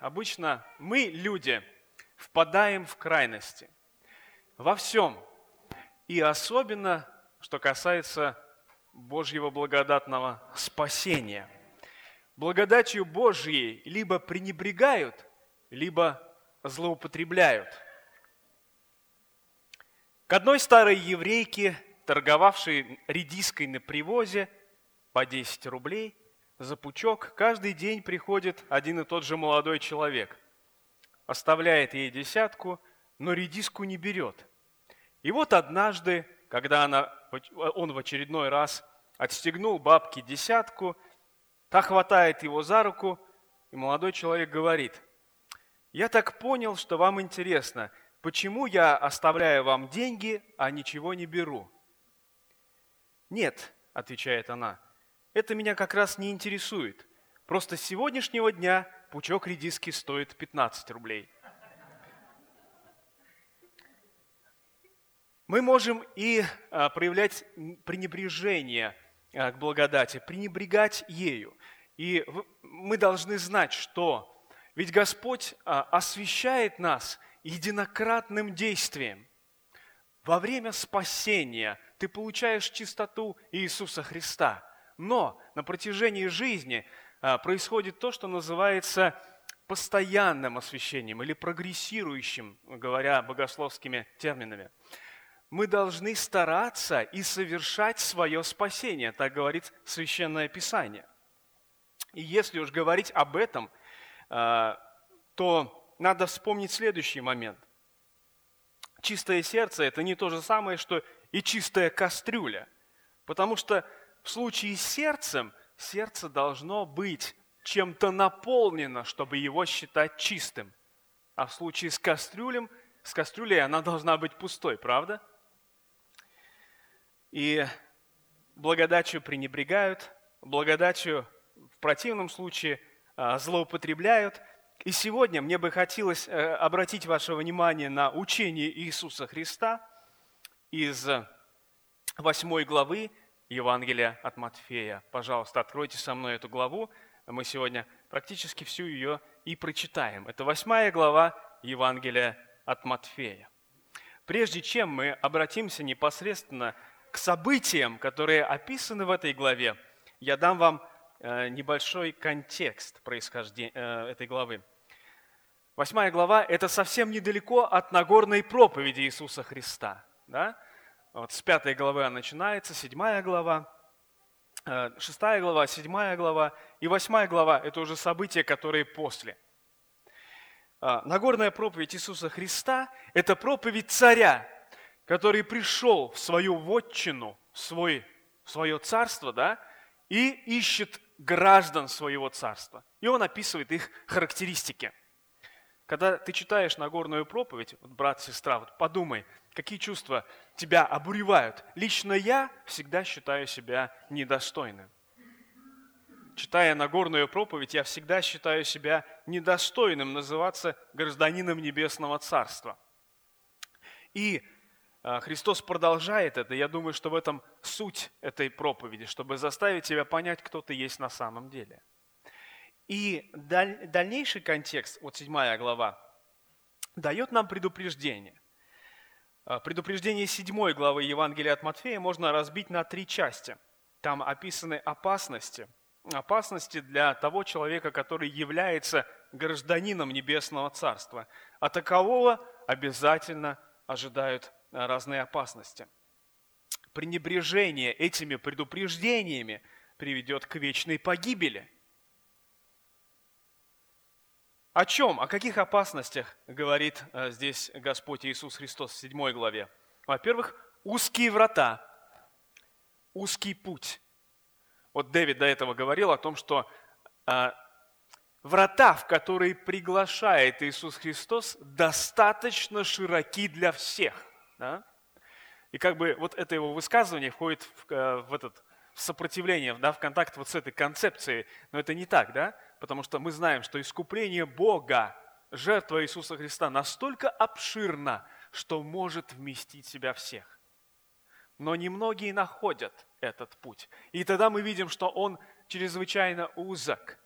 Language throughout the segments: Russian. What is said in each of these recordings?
обычно мы, люди, впадаем в крайности. Во всем. И особенно, что касается Божьего благодатного спасения. Благодатью Божьей либо пренебрегают, либо злоупотребляют. К одной старой еврейке, торговавшей редиской на привозе по 10 рублей за пучок, каждый день приходит один и тот же молодой человек. Оставляет ей десятку, но редиску не берет. И вот однажды, когда она, он в очередной раз отстегнул бабке десятку, та хватает его за руку, и молодой человек говорит, «Я так понял, что вам интересно, почему я оставляю вам деньги, а ничего не беру?» «Нет», — отвечает она, — «это меня как раз не интересует. Просто с сегодняшнего дня пучок редиски стоит 15 рублей». Мы можем и а, проявлять пренебрежение а, к благодати, пренебрегать ею. И мы должны знать, что ведь Господь а, освящает нас единократным действием. Во время спасения ты получаешь чистоту Иисуса Христа. Но на протяжении жизни происходит то, что называется постоянным освящением или прогрессирующим, говоря богословскими терминами мы должны стараться и совершать свое спасение, так говорит Священное Писание. И если уж говорить об этом, а, то надо вспомнить следующий момент. Чистое сердце – это не то же самое, что и чистая кастрюля. Потому что в случае с сердцем, сердце должно быть чем-то наполнено, чтобы его считать чистым. А в случае с кастрюлем, с кастрюлей она должна быть пустой, правда? И благодатью пренебрегают, благодатью в противном случае а, злоупотребляют. И сегодня мне бы хотелось э, обратить ваше внимание на учение Иисуса Христа из 8 главы Евангелия от Матфея. Пожалуйста, откройте со мной эту главу. Мы сегодня практически всю ее и прочитаем. Это 8 глава Евангелия от Матфея. Прежде чем мы обратимся непосредственно к событиям, которые описаны в этой главе, я дам вам э, небольшой контекст происхождения э, этой главы. Восьмая глава – это совсем недалеко от Нагорной проповеди Иисуса Христа. Да? Вот с пятой главы она начинается, седьмая глава, э, шестая глава, седьмая глава и восьмая глава – это уже события, которые после. Нагорная проповедь Иисуса Христа – это проповедь царя, который пришел в свою вотчину, в, свой, в свое царство, да, и ищет граждан своего царства. И он описывает их характеристики. Когда ты читаешь Нагорную проповедь, вот, брат, сестра, вот подумай, какие чувства тебя обуревают. Лично я всегда считаю себя недостойным. Читая Нагорную проповедь, я всегда считаю себя недостойным называться гражданином Небесного Царства. И а, Христос продолжает это. Я думаю, что в этом суть этой проповеди, чтобы заставить тебя понять, кто ты есть на самом деле. И дальнейший контекст, вот седьмая глава, дает нам предупреждение. А, предупреждение седьмой главы Евангелия от Матфея можно разбить на три части. Там описаны опасности. Опасности для того человека, который является гражданином Небесного Царства. А такового обязательно ожидают разные опасности. Пренебрежение этими предупреждениями приведет к вечной погибели. О чем, о каких опасностях говорит э, здесь Господь Иисус Христос в 7 главе? Во-первых, узкие врата, узкий путь. Вот Дэвид до этого говорил о том, что э, врата, в которые приглашает Иисус Христос, достаточно широки для всех. Да? И как бы вот это его высказывание входит в, э, в этот в сопротивление, да, в контакт вот с этой концепцией. Но это не так, да? Потому что мы знаем, что искупление Бога, жертва Иисуса Христа настолько обширна, что может вместить в себя всех. Но немногие находят этот путь. И тогда мы видим, что он чрезвычайно узок.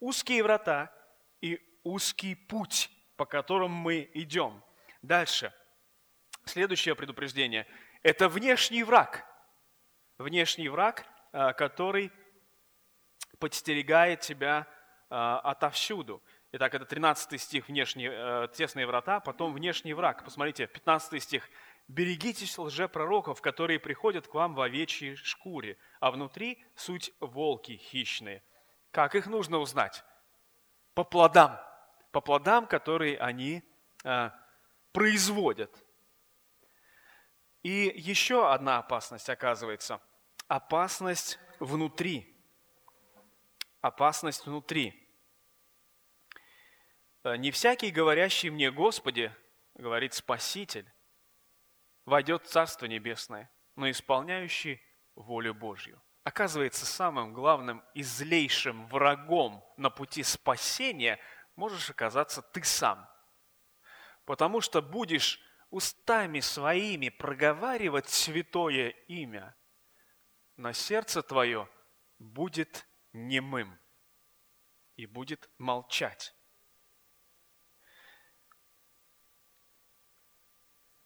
Узкие врата и узкий путь, по которому мы идем. Дальше. Следующее предупреждение – это внешний враг. Внешний враг, а, который подстерегает тебя отовсюду. Итак, это 13 стих, внешние, э, тесные врата, потом внешний враг. Посмотрите, 15 стих. «Берегитесь лжепророков, которые приходят к вам в овечьей шкуре, а внутри суть волки хищные». Как их нужно узнать? По плодам. По плодам, которые они э, производят. И еще одна опасность оказывается. Опасность внутри. Опасность внутри. Э, «Не всякий, говорящий мне, Господи, — говорит Спаситель, — войдет в Царство Небесное, но исполняющий волю Божью». Оказывается, самым главным и злейшим врагом на пути спасения можешь оказаться ты сам. Потому что будешь устами своими проговаривать святое имя, но сердце твое будет немым и будет молчать.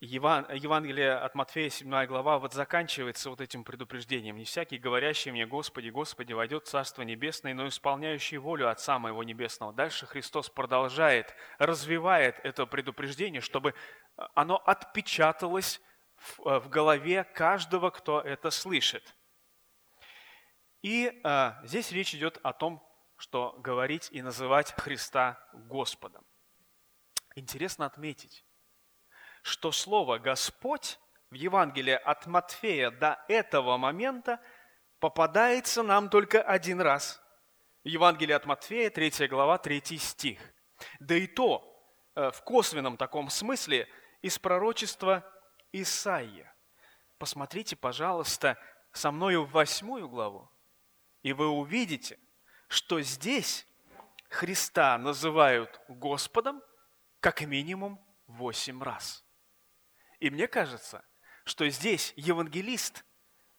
Евангелие от Матфея, 7 глава, вот заканчивается вот этим предупреждением. «Не всякий, говорящий мне, Господи, Господи, войдет в Царство Небесное, но исполняющий волю Отца Моего Небесного». Дальше Христос продолжает, развивает это предупреждение, чтобы оно отпечаталось в, в голове каждого, кто это слышит. И а, здесь речь идет о том, что говорить и называть Христа Господом. Интересно отметить, что слово «Господь» в Евангелии от Матфея до этого момента попадается нам только один раз. В Евангелии от Матфея, 3 глава, 3 стих. Да и то э, в косвенном таком смысле из пророчества Исаия. Посмотрите, пожалуйста, со мною в восьмую главу, и вы увидите, что здесь Христа называют Господом как минимум восемь раз. И мне кажется, что здесь евангелист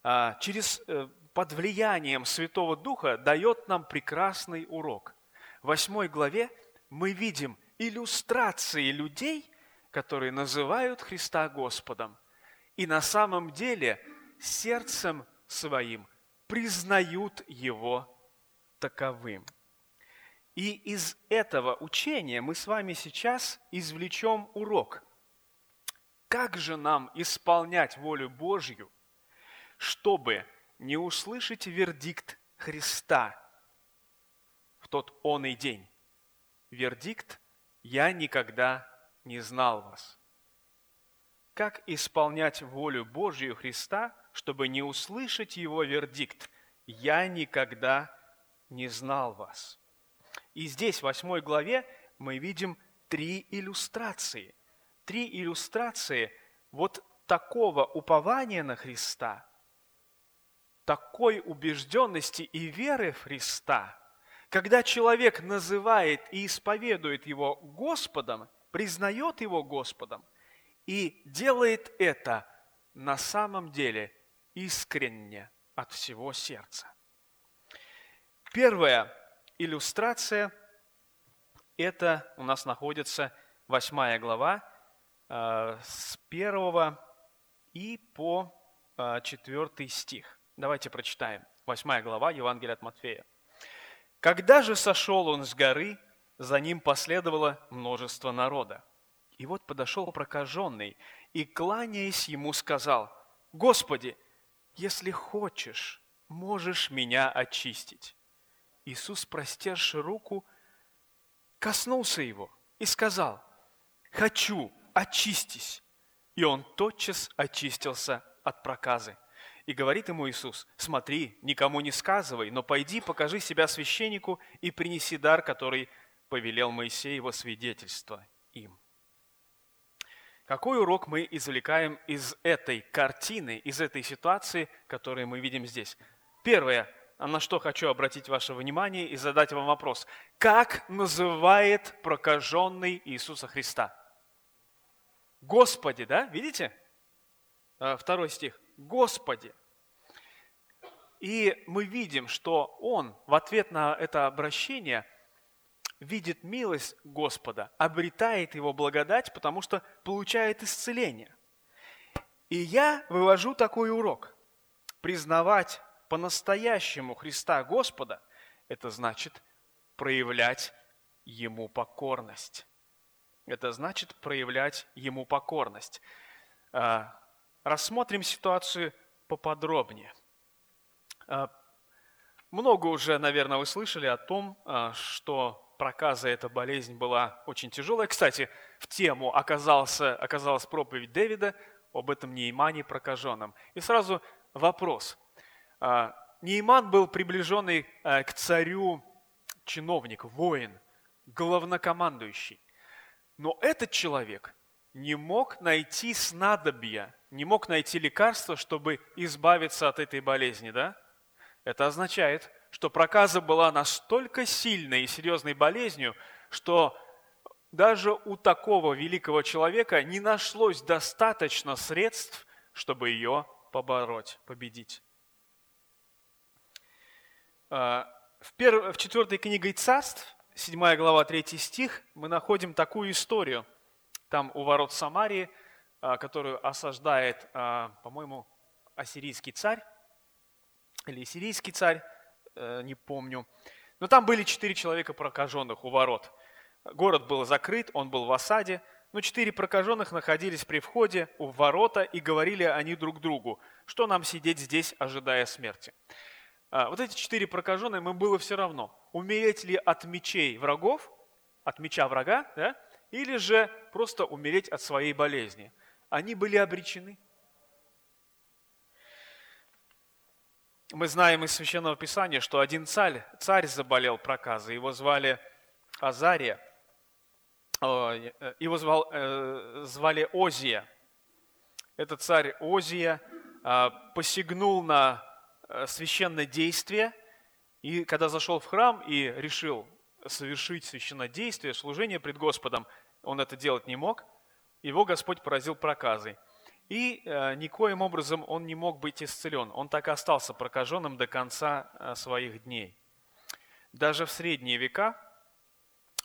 а, через, э, под влиянием Святого Духа дает нам прекрасный урок. В восьмой главе мы видим иллюстрации людей, которые называют Христа Господом, и на самом деле сердцем своим признают Его таковым. И из этого учения мы с вами сейчас извлечем урок – как же нам исполнять волю Божью, чтобы не услышать вердикт Христа в тот он и день? Вердикт «Я никогда не знал вас». Как исполнять волю Божью Христа, чтобы не услышать его вердикт «Я никогда не знал вас». И здесь, в восьмой главе, мы видим три иллюстрации – три иллюстрации вот такого упования на Христа, такой убежденности и веры в Христа, когда человек называет и исповедует Его Господом, признает Его Господом и делает это на самом деле искренне от всего сердца. Первая иллюстрация – это у нас находится восьмая глава, Э, с первого и по э, четвертый стих. Давайте прочитаем. Восьмая глава Евангелия от Матфея. «Когда же сошел он с горы, за ним последовало множество народа. И вот подошел прокаженный и, кланяясь ему, сказал, «Господи, если хочешь, можешь меня очистить». Иисус, простерши руку, коснулся его и сказал, «Хочу, очистись. И он тотчас очистился от проказы. И говорит ему Иисус, смотри, никому не сказывай, но пойди, покажи себя священнику и принеси дар, который повелел Моисей его свидетельство им. Какой урок мы извлекаем из этой картины, из этой ситуации, которую мы видим здесь? Первое, на что хочу обратить ваше внимание и задать вам вопрос. Как называет прокаженный Иисуса Христа? Господи, да, видите? А, второй стих. Господи. И мы видим, что он в ответ на это обращение видит милость Господа, обретает его благодать, потому что получает исцеление. И я вывожу такой урок. Признавать по-настоящему Христа Господа – это значит проявлять Ему покорность. Это значит проявлять Ему покорность. А, рассмотрим ситуацию поподробнее. А, много уже, наверное, вы слышали о том, а, что проказа эта болезнь была очень тяжелая. Кстати, в тему оказался, оказалась проповедь Дэвида об этом Неймане прокаженном. И сразу вопрос. Нейман был приближенный к царю чиновник, воин, главнокомандующий. Но этот человек не мог найти снадобья, не мог найти лекарства, чтобы избавиться от этой болезни, да? Это означает, что проказа была настолько сильной и серьезной болезнью, что даже у такого великого человека не нашлось достаточно средств, чтобы ее побороть, победить. А, в, четвертой книге царств 7 глава, 3 стих, мы находим такую историю. Там у ворот Самарии, а, которую осаждает, а, по-моему, ассирийский царь, или сирийский царь, не помню. Но там были четыре человека прокаженных у ворот. Город был закрыт, он был в осаде, но четыре прокаженных находились при входе у ворота и говорили они друг другу, что нам сидеть здесь, ожидая смерти. А, вот эти четыре прокаженные, им было все равно, умереть ли от мечей врагов, от меча врага, да, или же просто умереть от своей болезни. Они были обречены. Мы знаем из Священного Писания, что один царь, царь заболел проказой, его звали Азария, его звал, э, звали Озия. Этот царь Озия а, посягнул на Э, священное действие, и когда зашел в храм и решил совершить священное действие, служение пред Господом, он это делать не мог, его Господь поразил проказой. И э, никоим образом он не мог быть исцелен. Он так и остался прокаженным до конца э, своих дней. Даже в средние века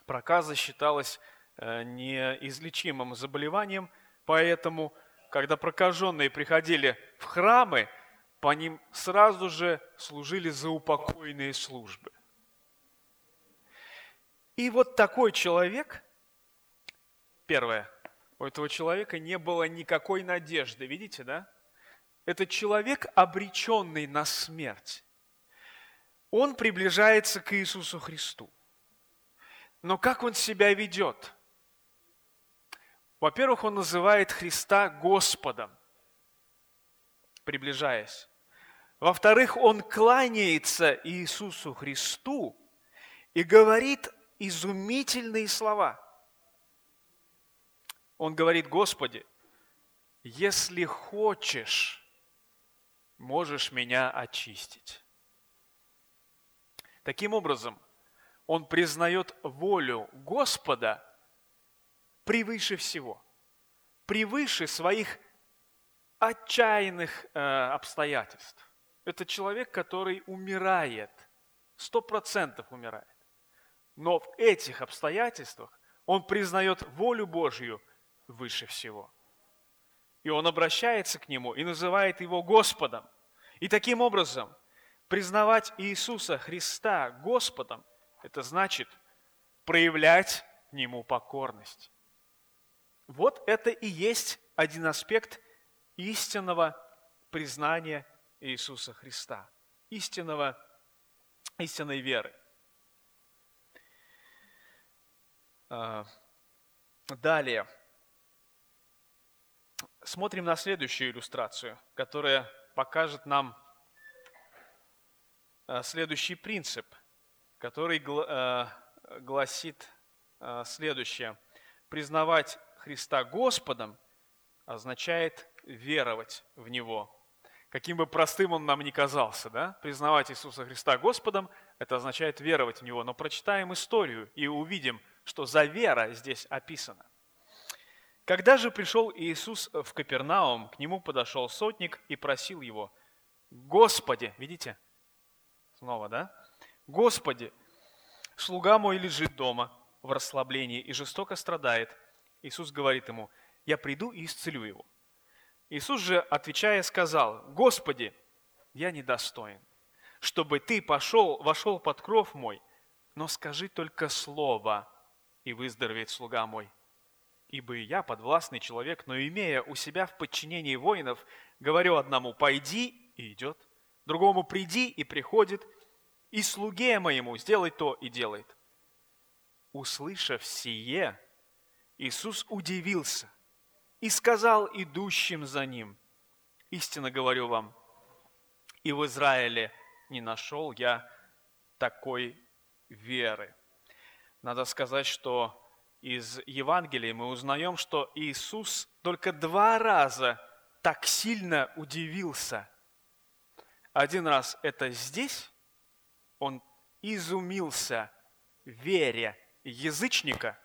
проказа считалась э, неизлечимым заболеванием, поэтому, когда прокаженные приходили в храмы, по ним сразу же служили заупокойные службы. И вот такой человек, первое, у этого человека не было никакой надежды, видите, да? Это человек, обреченный на смерть. Он приближается к Иисусу Христу. Но как он себя ведет? Во-первых, он называет Христа Господом приближаясь. Во-вторых, он кланяется Иисусу Христу и говорит изумительные слова. Он говорит, Господи, если хочешь, можешь меня очистить. Таким образом, он признает волю Господа превыше всего, превыше своих отчаянных э, обстоятельств. Это человек, который умирает, сто процентов умирает. Но в этих обстоятельствах он признает волю Божью выше всего. И он обращается к нему и называет его Господом. И таким образом признавать Иисуса Христа Господом, это значит проявлять к Нему покорность. Вот это и есть один аспект истинного признания Иисуса Христа, истинного, истинной веры. А, далее. Смотрим на следующую иллюстрацию, которая покажет нам а, следующий принцип, который а, гласит следующее. Признавать Христа Господом означает веровать в Него. Каким бы простым он нам ни казался, да? признавать Иисуса Христа Господом, это означает веровать в Него. Но прочитаем историю и увидим, что за вера здесь описана. Когда же пришел Иисус в Капернаум, к нему подошел сотник и просил его, «Господи!» Видите? Снова, да? «Господи, Слуга мой лежит дома в расслаблении и жестоко страдает. Иисус говорит ему, я приду и исцелю его. Иисус же, отвечая, сказал, Господи, я недостоин, чтобы Ты пошел, вошел под кров мой, но скажи только слово, и выздоровеет слуга мой. Ибо и я подвластный человек, но имея у себя в подчинении воинов, говорю одному «пойди» и идет, другому «приди» и приходит, и слуге моему сделай то и делает. Услышав сие, Иисус удивился и сказал идущим за ним, «Истинно говорю вам, и в Израиле не нашел я такой веры». Надо сказать, что из Евангелия мы узнаем, что Иисус только два раза так сильно удивился. Один раз это здесь, он изумился вере язычника.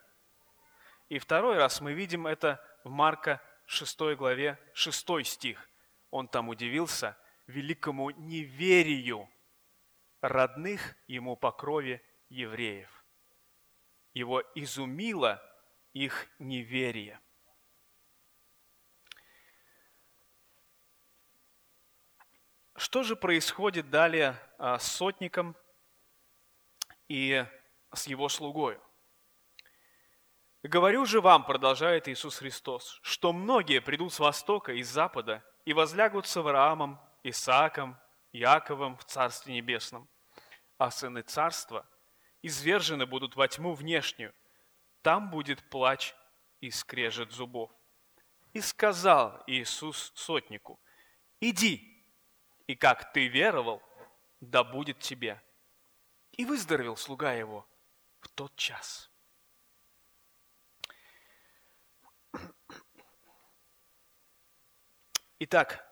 И второй раз мы видим это в Марка 6 главе 6 стих. Он там удивился великому неверию родных ему по крови евреев его изумило их неверие. Что же происходит далее а, с сотником и с его слугою? «Говорю же вам, — продолжает Иисус Христос, — что многие придут с востока и с запада и возлягут с Авраамом, Исааком, Яковом в Царстве Небесном, а сыны Царства извержены будут во тьму внешнюю. Там будет плач и скрежет зубов. И сказал Иисус сотнику, иди, и как ты веровал, да будет тебе. И выздоровел слуга его в тот час. Итак,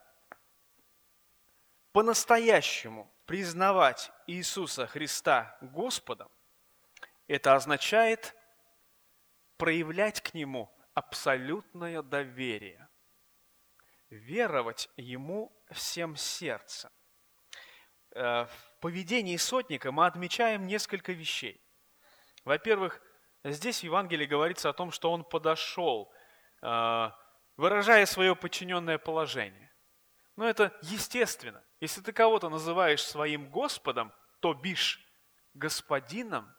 по-настоящему признавать Иисуса Христа Господом это означает проявлять к Нему абсолютное доверие, веровать Ему всем сердцем. Э, в поведении сотника мы отмечаем несколько вещей. Во-первых, здесь в Евангелии говорится о том, что он подошел, э, выражая свое подчиненное положение. Но это естественно. Если ты кого-то называешь своим Господом, то бишь господином,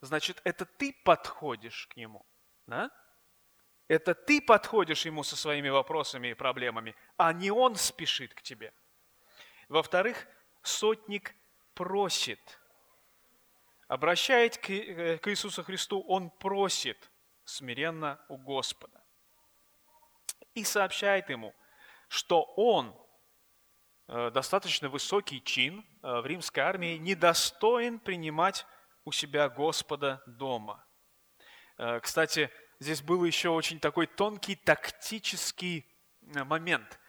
значит, это ты подходишь к нему. Да? Это ты подходишь ему со своими вопросами и проблемами, а не он спешит к тебе. Во-вторых, сотник просит. Обращаясь к, э, к Иисусу Христу, он просит смиренно у Господа. И сообщает ему, что он, э, достаточно высокий чин э, в римской армии, недостоин принимать у себя Господа дома. Э, кстати, здесь был еще очень такой тонкий тактический э, момент.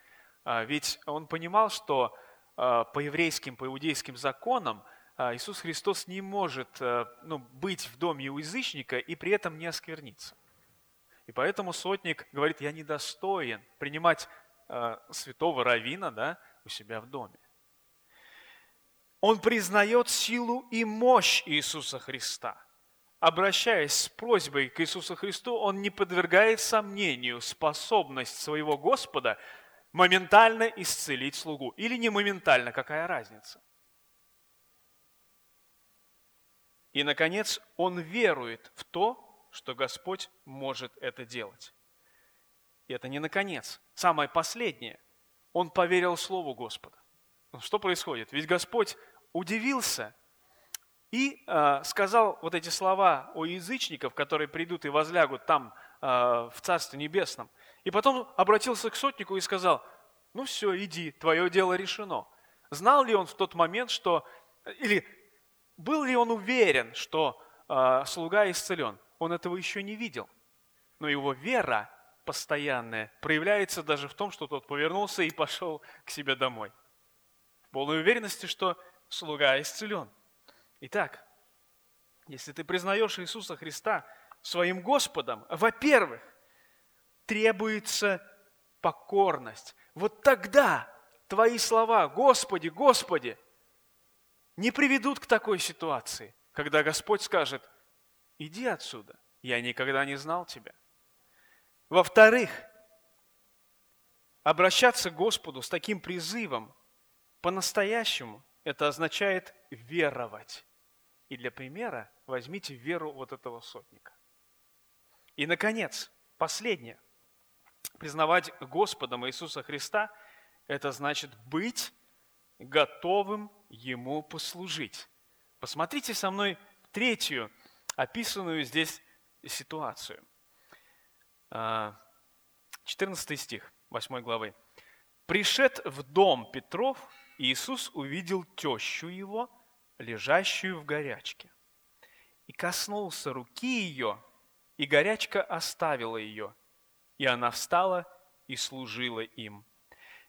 А, ведь он понимал, что э, по еврейским, по иудейским законам Иисус Христос не может ну, быть в доме у язычника и при этом не оскверниться. И поэтому сотник говорит, я недостоин принимать святого равина да, у себя в доме. Он признает силу и мощь Иисуса Христа. Обращаясь с просьбой к Иисусу Христу, он не подвергает сомнению способность своего Господа моментально исцелить слугу. Или не моментально, какая разница? И, наконец, он верует в то, что Господь может это делать. И это не наконец. Самое последнее. Он поверил Слову Господа. Что происходит? Ведь Господь удивился и э, сказал вот эти слова о язычников, которые придут и возлягут там э, в Царстве Небесном. И потом обратился к сотнику и сказал, ну все, иди, твое дело решено. Знал ли он в тот момент, что, или был ли он уверен, что э, слуга исцелен? Он этого еще не видел. Но его вера постоянная проявляется даже в том, что тот повернулся и пошел к себе домой. В полной уверенности, что слуга исцелен. Итак, если ты признаешь Иисуса Христа своим Господом, во-первых, требуется покорность. Вот тогда твои слова «Господи, Господи» не приведут к такой ситуации, когда Господь скажет, иди отсюда, я никогда не знал тебя. Во-вторых, обращаться к Господу с таким призывом по-настоящему, это означает веровать. И для примера возьмите веру вот этого сотника. И, наконец, последнее. Признавать Господом Иисуса Христа – это значит быть готовым Ему послужить. Посмотрите со мной третью описанную здесь ситуацию. 14 а, стих 8 главы. «Пришед в дом Петров, Иисус увидел тещу его, лежащую в горячке, и коснулся руки ее, и горячка оставила ее, и она встала и служила им.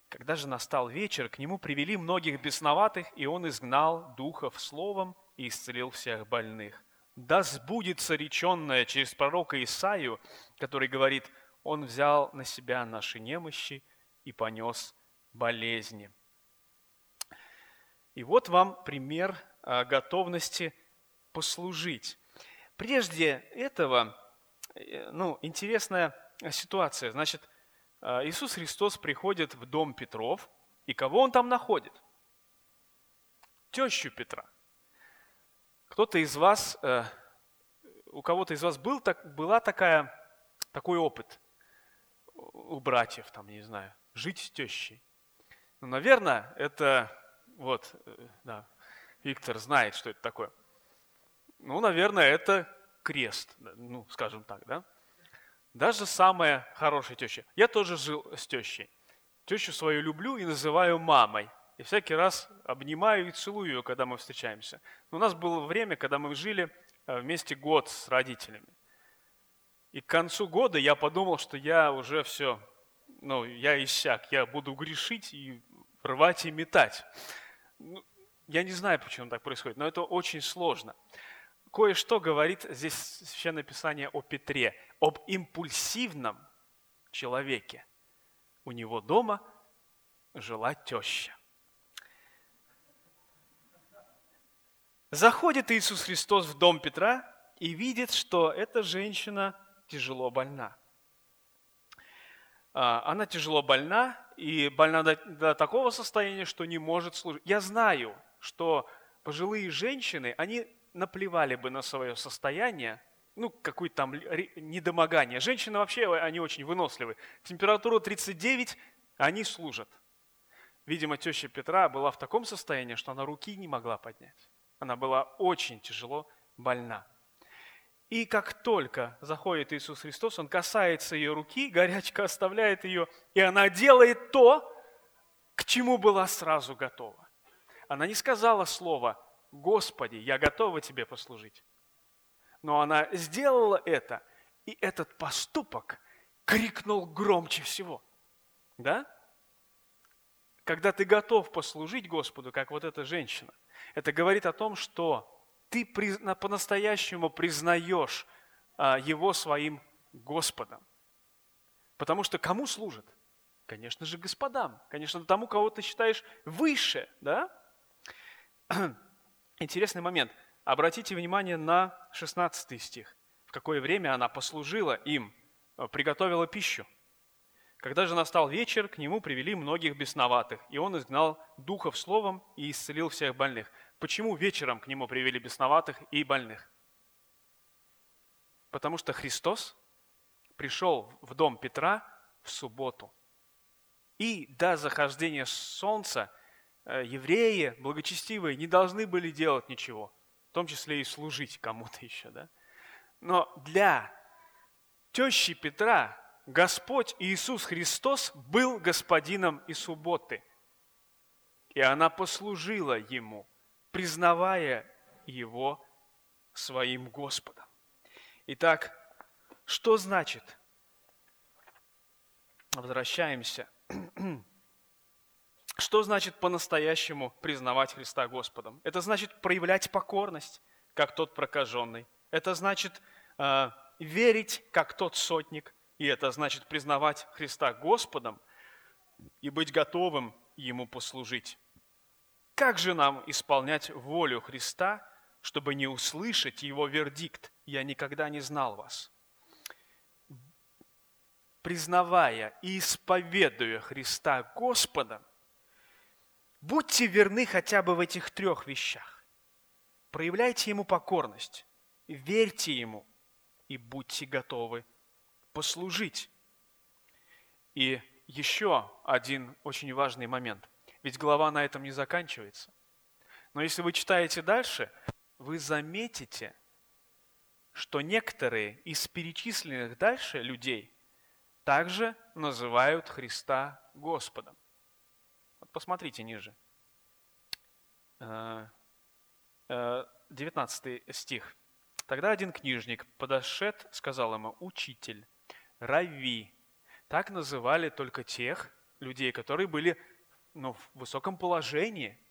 Когда же настал вечер, к нему привели многих бесноватых, и он изгнал духов словом и исцелил всех больных. Да сбудется реченное через пророка Исаию, который говорит, «Он взял на себя наши немощи и понес болезни». И вот вам пример готовности послужить. Прежде этого, э, ну, интересная ситуация. Значит, а, Иисус Христос приходит в дом Петров, и кого он там находит? Тещу Петра. Кто-то из вас, э, у кого-то из вас был, так, была такая, такой опыт у братьев, там, не знаю, жить с тещей. Ну, наверное, это, вот, э, да, Виктор знает, что это такое. Ну, наверное, это крест, ну, скажем так, да? Даже самая хорошая теща. Я тоже жил с тещей. Тещу свою люблю и называю мамой. И всякий раз обнимаю и целую ее, когда мы встречаемся. Но у нас было время, когда мы жили э, вместе год с родителями. И к концу года я подумал, что я уже все, ну, я иссяк, я буду грешить и рвать и метать. Ну, я не знаю, почему так происходит, но это очень сложно кое-что говорит здесь Священное Писание о Петре, об импульсивном человеке. У него дома жила теща. Заходит Иисус Христос в дом Петра и видит, что эта женщина тяжело больна. А, она тяжело больна и больна до, до такого состояния, что не может служить. Я знаю, что пожилые женщины, они наплевали бы на свое состояние, ну, какое-то там недомогание. Женщины вообще, они очень выносливы. Температура 39, они служат. Видимо, теща Петра была в таком состоянии, что она руки не могла поднять. Она была очень тяжело больна. И как только заходит Иисус Христос, Он касается ее руки, горячка оставляет ее, и она делает то, к чему была сразу готова. Она не сказала слова Господи, я готова Тебе послужить. Но она сделала это, и этот поступок крикнул громче всего. Да? Когда ты готов послужить Господу, как вот эта женщина, это говорит о том, что ты по-настоящему признаешь а, Его своим Господом. Потому что кому служит? Конечно же, господам. Конечно, тому, кого ты считаешь выше, да? интересный момент. Обратите внимание на 16 стих. В какое время она послужила им, э, приготовила пищу. Когда же настал вечер, к нему привели многих бесноватых, и он изгнал духов словом и исцелил всех больных. Почему вечером к нему привели бесноватых и больных? Потому что Христос пришел в дом Петра в субботу. И до захождения солнца Э, евреи, благочестивые, не должны были делать ничего, в том числе и служить кому-то еще. Да? Но для тещи Петра Господь Иисус Христос был господином и субботы. И она послужила ему, признавая его своим Господом. Итак, что значит? Возвращаемся что значит по-настоящему признавать Христа Господом? Это значит проявлять покорность, как тот прокаженный. Это значит э, верить, как тот сотник. И это значит признавать Христа Господом и быть готовым Ему послужить. Как же нам исполнять волю Христа чтобы не услышать его вердикт «Я никогда не знал вас». Признавая и исповедуя Христа Господом, будьте верны хотя бы в этих трех вещах. Проявляйте Ему покорность, верьте Ему и будьте готовы послужить. И еще один очень важный момент. Ведь глава на этом не заканчивается. Но если вы читаете дальше, вы заметите, что некоторые из перечисленных дальше людей также называют Христа Господом. Вот посмотрите ниже. 19 э, э, стих. Тогда один книжник, подошед, сказал ему, «Учитель, рави». Так называли только тех людей, которые были ну, в высоком положении –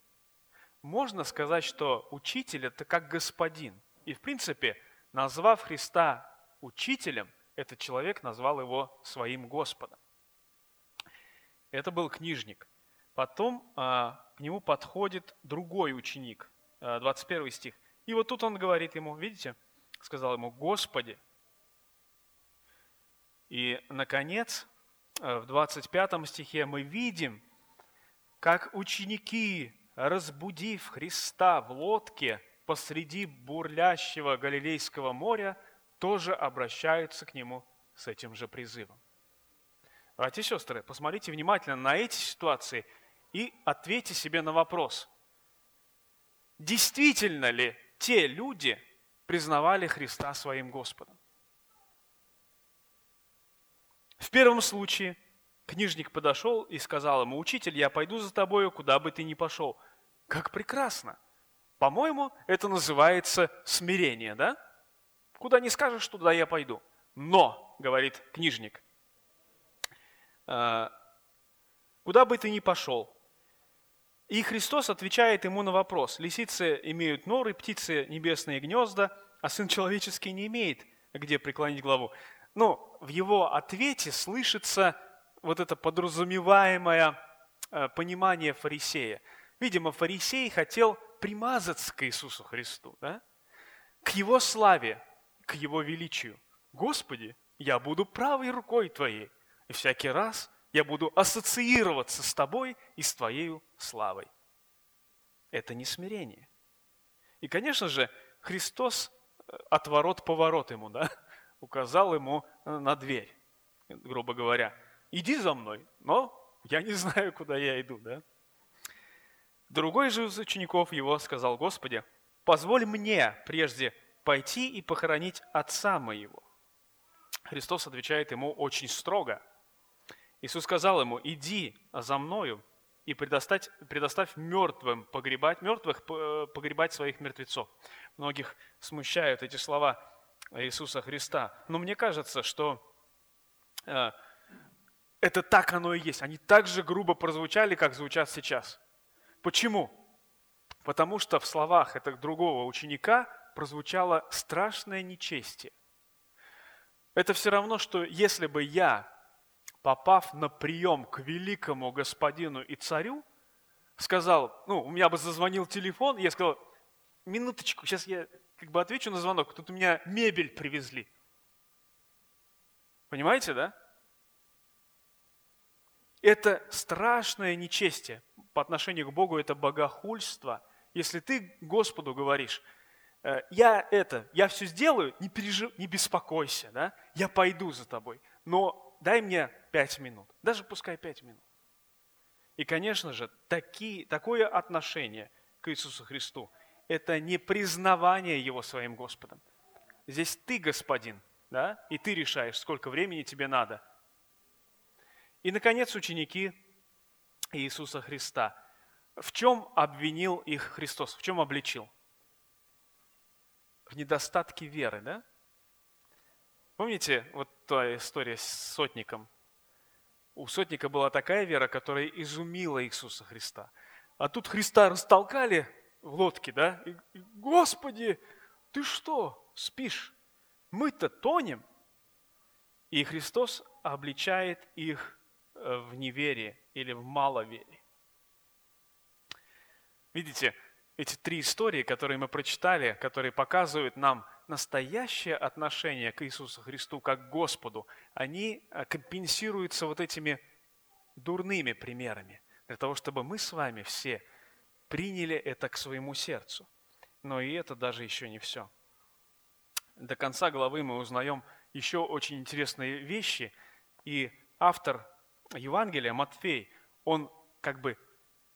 можно сказать, что учитель – это как господин. И, в принципе, назвав Христа учителем, этот человек назвал его своим Господом. Это был книжник. Потом а, к нему подходит другой ученик, а, 21 стих. И вот тут он говорит ему, видите, сказал ему, Господи. И, наконец, а, в 25 стихе мы видим, как ученики разбудив Христа в лодке посреди бурлящего Галилейского моря, тоже обращаются к Нему с этим же призывом. Братья и сестры, посмотрите внимательно на эти ситуации и ответьте себе на вопрос. Действительно ли те люди признавали Христа своим Господом? В первом случае книжник подошел и сказал ему, «Учитель, я пойду за тобою, куда бы ты ни пошел». Как прекрасно! По-моему, это называется смирение, да? Куда не скажешь, туда я пойду. Но, говорит книжник, «э, куда бы ты ни пошел. И Христос отвечает ему на вопрос. Лисицы имеют норы, птицы небесные гнезда, а Сын Человеческий не имеет, где преклонить главу. Но в его ответе слышится вот это подразумеваемое э, понимание фарисея – Видимо, фарисей хотел примазаться к Иисусу Христу, да? к Его славе, к Его величию. Господи, я буду правой рукой Твоей, и всякий раз я буду ассоциироваться с Тобой и с Твоей славой. Это не смирение. И, конечно же, Христос э, отворот-поворот ему, да, указал ему э, на дверь, грубо говоря. Иди за мной, но я не знаю, куда я иду, да. Другой же из учеников его сказал, Господи, позволь мне прежде пойти и похоронить отца моего. Христос отвечает ему очень строго. Иисус сказал ему, иди за мною и предоставь, предоставь мертвым погребать, мертвых погребать своих мертвецов. Многих смущают эти слова Иисуса Христа. Но мне кажется, что э, это так оно и есть. Они так же грубо прозвучали, как звучат сейчас. Почему? Потому что в словах этого другого ученика прозвучало страшное нечестие. Это все равно, что если бы я, попав на прием к великому господину и царю, сказал, ну, у меня бы зазвонил телефон, и я сказал, минуточку, сейчас я как бы отвечу на звонок, тут у меня мебель привезли. Понимаете, да? Это страшное нечестие по отношению к Богу, это богохульство. Если ты Господу говоришь, «Э, я это, я все сделаю, не, пережив, не беспокойся, да? я пойду за тобой, но дай мне пять минут, даже пускай пять минут. И, конечно же, такие, такое отношение к Иисусу Христу – это не признавание Его своим Господом. Здесь ты господин, да, и ты решаешь, сколько времени тебе надо – и, наконец, ученики Иисуса Христа. В чем обвинил их Христос? В чем обличил? В недостатке веры, да? Помните вот та история с сотником? У сотника была такая вера, которая изумила Иисуса Христа. А тут Христа растолкали в лодке, да? И, Господи, ты что, спишь? Мы-то тонем. И Христос обличает их в неверии или в маловерии. Видите, эти три истории, которые мы прочитали, которые показывают нам настоящее отношение к Иисусу Христу как к Господу, они э, компенсируются вот этими дурными примерами, для того, чтобы мы с вами все приняли это к своему сердцу. Но и это даже еще не все. До конца главы мы узнаем еще очень интересные вещи, и автор Евангелия, Матфей, он как бы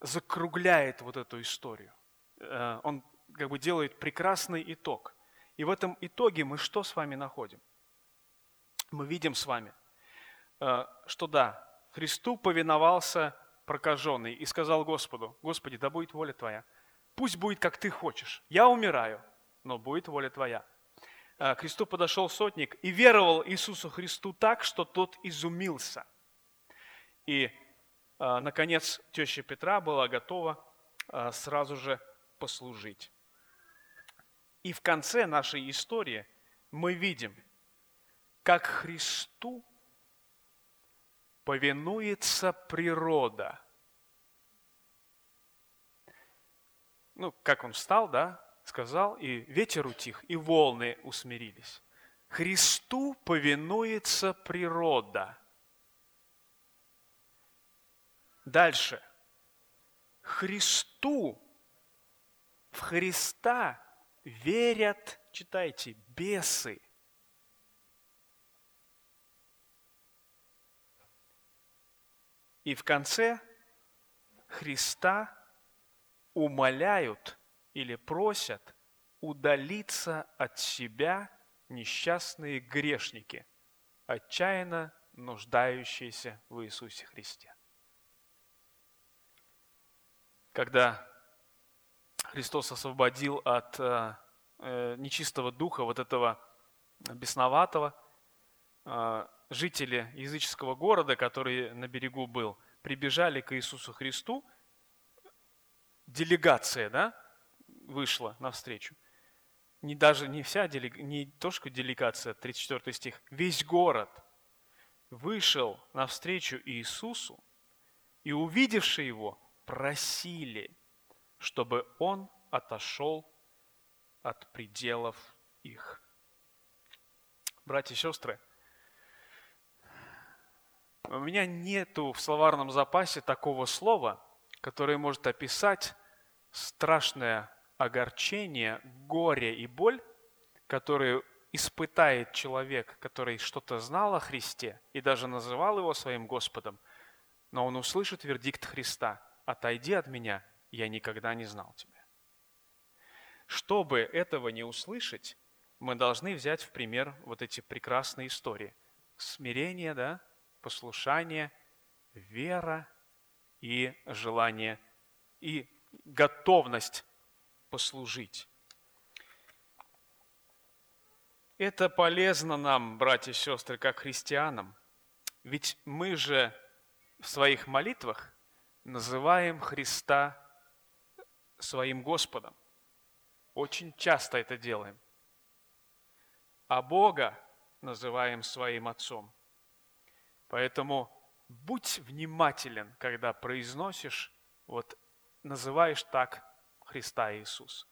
закругляет вот эту историю. Э, он как бы делает прекрасный итог. И в этом итоге мы что с вами находим? Мы видим с вами, э, что да, Христу повиновался прокаженный и сказал Господу, Господи, да будет воля Твоя. Пусть будет, как Ты хочешь. Я умираю, но будет воля Твоя. Э, к Христу подошел сотник и веровал Иисусу Христу так, что тот изумился. И, наконец, теща Петра была готова сразу же послужить. И в конце нашей истории мы видим, как Христу повинуется природа. Ну, как он встал, да, сказал, и ветер утих, и волны усмирились. Христу повинуется природа. Дальше. Христу в Христа верят, читайте, бесы. И в конце Христа умоляют или просят удалиться от себя несчастные грешники, отчаянно нуждающиеся в Иисусе Христе. Когда Христос освободил от э, э, нечистого духа, вот этого бесноватого. Э, жители языческого города, который на берегу был, прибежали к Иисусу Христу. Делегация, да, вышла навстречу. Не даже не вся делегация, не то, что делегация, 34 стих, весь город вышел навстречу Иисусу, и увидевшие его, просили – чтобы он отошел от пределов их. Братья и сестры, у меня нету в словарном запасе такого слова, которое может описать страшное огорчение, горе и боль, которые испытает человек, который что-то знал о Христе и даже называл его своим Господом, но он услышит вердикт Христа «Отойди от меня, я никогда не знал тебя. Чтобы этого не услышать, мы должны взять в пример вот эти прекрасные истории. Смирение, да, послушание, вера и желание, и готовность послужить. Это полезно нам, братья и сестры, как христианам. Ведь мы же в своих молитвах называем Христа своим Господом. Очень часто это делаем. А Бога называем своим Отцом. Поэтому будь внимателен, когда произносишь, вот называешь так Христа Иисус.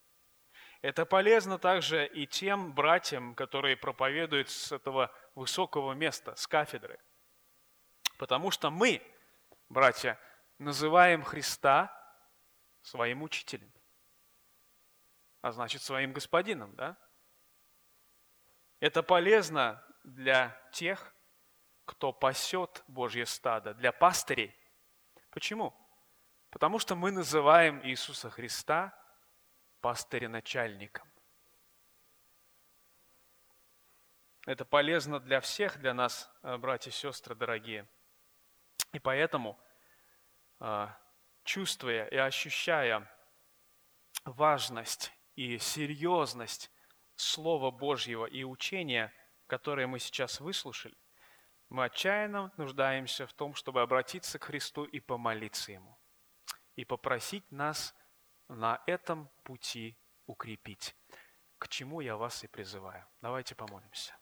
Это полезно также и тем братьям, которые проповедуют с этого высокого места, с кафедры. Потому что мы, братья, называем Христа своим учителем, а значит своим господином, да? Это полезно для тех, кто пасет Божье стадо, для пастырей. Почему? Потому что мы называем Иисуса Христа пастыря-начальником. Это полезно для всех, для нас, э, братья и сестры дорогие. И поэтому чувствуя и ощущая важность и серьезность Слова Божьего и учения, которое мы сейчас выслушали, мы отчаянно нуждаемся в том, чтобы обратиться к Христу и помолиться Ему, и попросить нас на этом пути укрепить, к чему я вас и призываю. Давайте помолимся.